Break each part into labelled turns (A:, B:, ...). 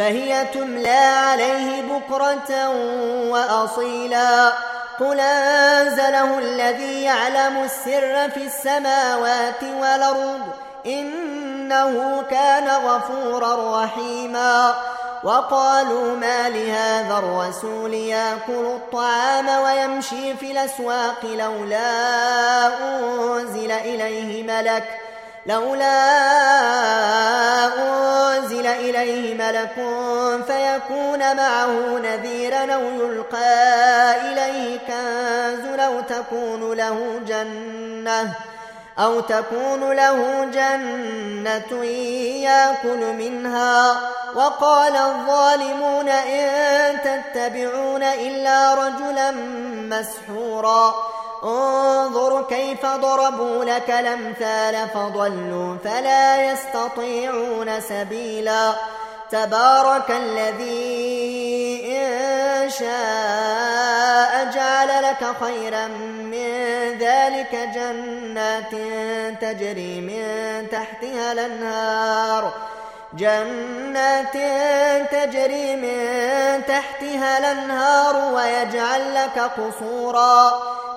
A: فهي تملى عليه بكرة وأصيلا. قل أنزله الذي يعلم السر في السماوات والأرض إنه كان غفورا رحيما. وقالوا ما لهذا الرسول يأكل الطعام ويمشي في الأسواق لولا أنزل إليه ملك لولا أنزل إليه ملك فيكون معه نذيرا أو يلقى إليه كنز أو تكون له جنة أو تكون له جنة يأكل منها. وقال الظالمون إن تتبعون إلا رجلا مسحورا. انظر كيف ضربوا لك الأمثال فضلوا فلا يستطيعون سبيلا. تبارك الذي إن شاء جعل لك خيرا من ذلك جنات تجري من تحتها الأنهار. جنات تجري من تحتها الأنهار ويجعل لك قصورا.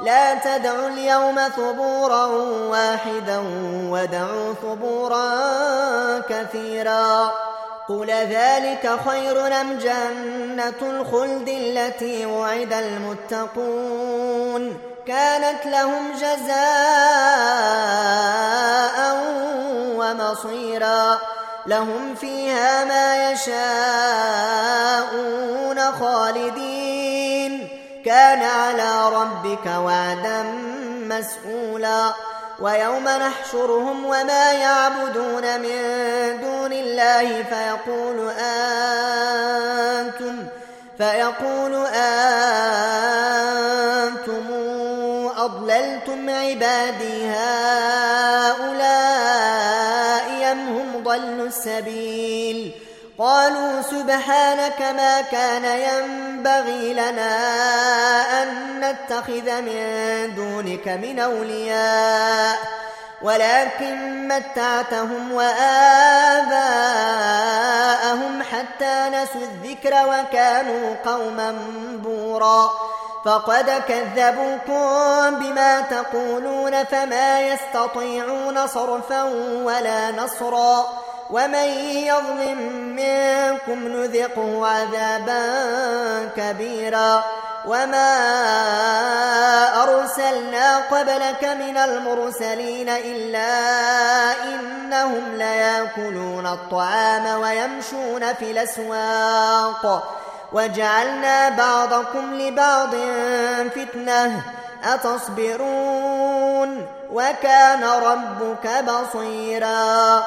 A: لا تدعوا اليوم ثبورا واحدا ودعوا ثبورا كثيرا. قل ذلك خير أم جنة الخلد التي وعد المتقون؟ كانت لهم جزاء ومصيرا. لهم فيها ما يشاءون خالدين كان على ربك وعدا مسئولا ويوم نحشرهم وما يعبدون من دون الله فيقول أنتم فيقول أنتم أضللتم عبادي هؤلاء أم هم ضلوا السبيل قالوا سبحانك ما كان ينبغي لنا أن نتخذ من دونك من أولياء ولكن متعتهم وآباءهم حتى نسوا الذكر وكانوا قوما بورا. فقد كذبوكم بما تقولون فما يستطيعون صرفا ولا نصرا. ومن يظلم منكم نذقه عذابا كبيرا وما أرسلنا قبلك من المرسلين إلا إنهم ليأكلون الطعام ويمشون في الأسواق وجعلنا بعضكم لبعض فتنة أتصبرون وكان ربك بصيرا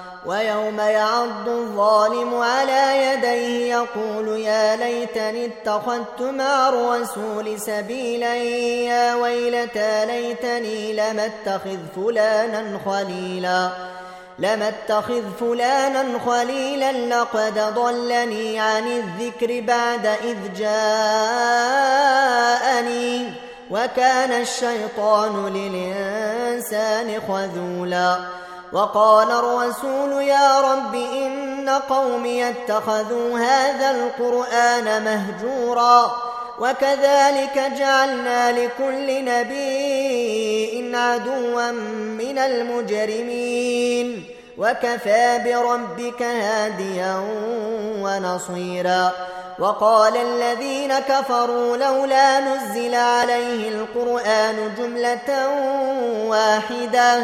A: ويوم يعض الظالم على يديه يقول يا ليتني اتخذت مع الرسول سبيلا يا ويلتى ليتني لم اتخذ فلانا خليلا. لم اتخذ فلانا خليلا لقد ضلني عن الذكر بعد إذ جاءني. وكان الشيطان للإنسان خذولا. وقال الرسول يا رب إن قومي اتخذوا هذا القرآن مهجورا وكذلك جعلنا لكل نبي عدوا من المجرمين وكفى بربك هاديا ونصيرا وقال الذين كفروا لولا نزل عليه القرآن جملة واحدة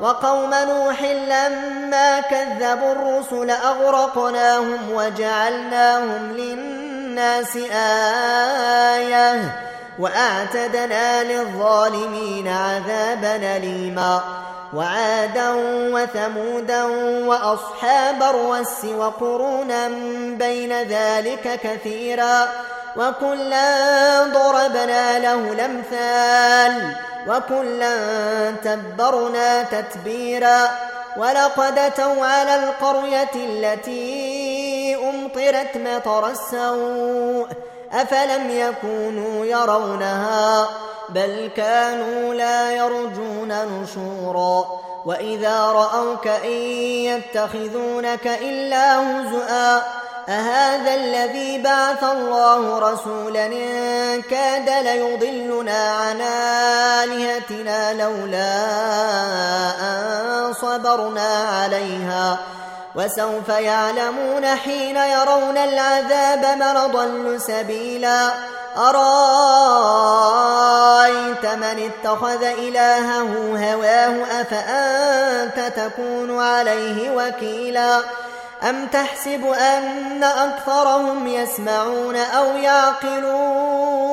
A: وقوم نوح لما كذبوا الرسل أغرقناهم وجعلناهم للناس آية وأعتدنا للظالمين عذابا أليما. وعادا وثمودا وأصحاب الرس وقرونا بين ذلك كثيرا. وكلا ضربنا له الأمثال وكلا تبرنا تتبيرا ولقد أتوا على القرية التي أمطرت مطر السوء أفلم يكونوا يرونها بل كانوا لا يرجون نشورا وإذا رأوك إن يتخذونك إلا هزؤا أهذا الذي بعث الله رسولا إن كاد ليضلنا عن آلهتنا لولا أن صبرنا عليها وسوف يعلمون حين يرون العذاب من ضل سبيلا أرأيت من اتخذ إلهه هواه أفأنت تكون عليه وكيلا أم تحسب أن أكثرهم يسمعون أو يعقلون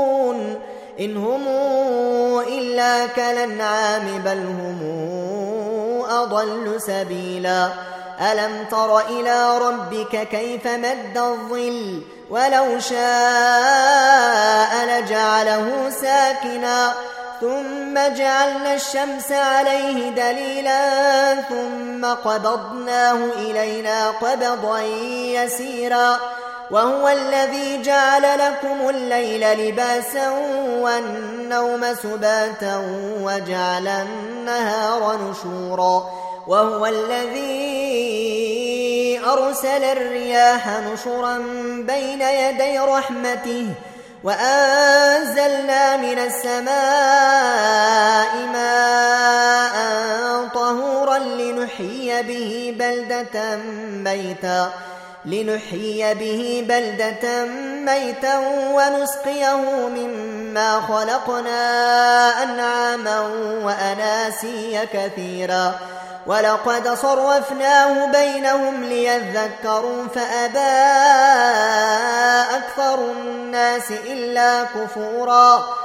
A: إن هم إلا كالأنعام بل هم أضل سبيلا ألم تر إلى ربك كيف مد الظل ولو شاء لجعله ساكنا ثم جعلنا الشمس عليه دليلا ثم قبضناه إلينا قبضا يسيرا وهو الذي جعل لكم الليل لباسا والنوم سباتا وجعل النهار نشورا وهو الذي أرسل الرياح نشرا بين يدي رحمته وأنزلنا من السماء ماء طهورا لنحيي به بلدة ميتا لنحيي به بلدة ميتا ونسقيه مما خلقنا أنعاما وأناسيا كثيرا. ولقد صرفناه بينهم ليذكروا فأبى أكثر الناس إلا كفورا.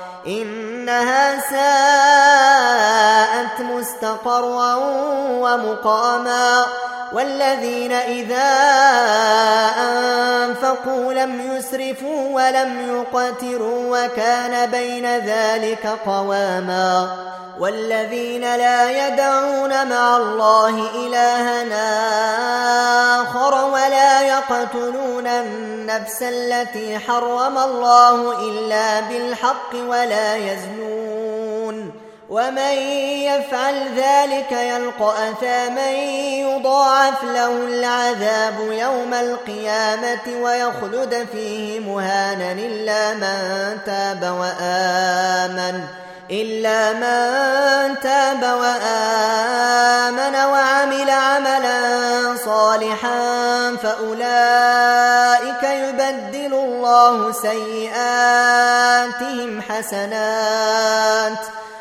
A: إنها ساءت مستقرا ومقاما. والذين إذا أنفقوا لم يسرفوا ولم يقتروا وكان بين ذلك قواما والذين لا يدعون مع الله إلهنا آخر ولا يقتلون النفس التي حرم الله إلا بالحق ولا يزنون ومن يفعل ذلك يلقى أثاما يضاعف له العذاب يوم القيامة ويخلد فيه مهانا إلا من تاب وآمن إلا من تاب وآمن وعمل عملا صالحا فأولئك يبدل الله سيئاتهم حسنات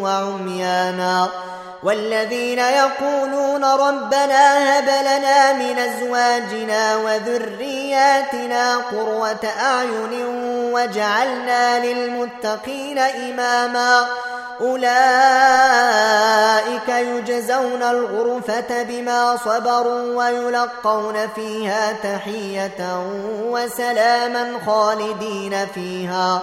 A: وعميانا والذين يقولون ربنا هب لنا من أزواجنا وذرياتنا قرة أعين وجعلنا للمتقين إماما أولئك يجزون الغرفة بما صبروا ويلقون فيها تحية وسلاما خالدين فيها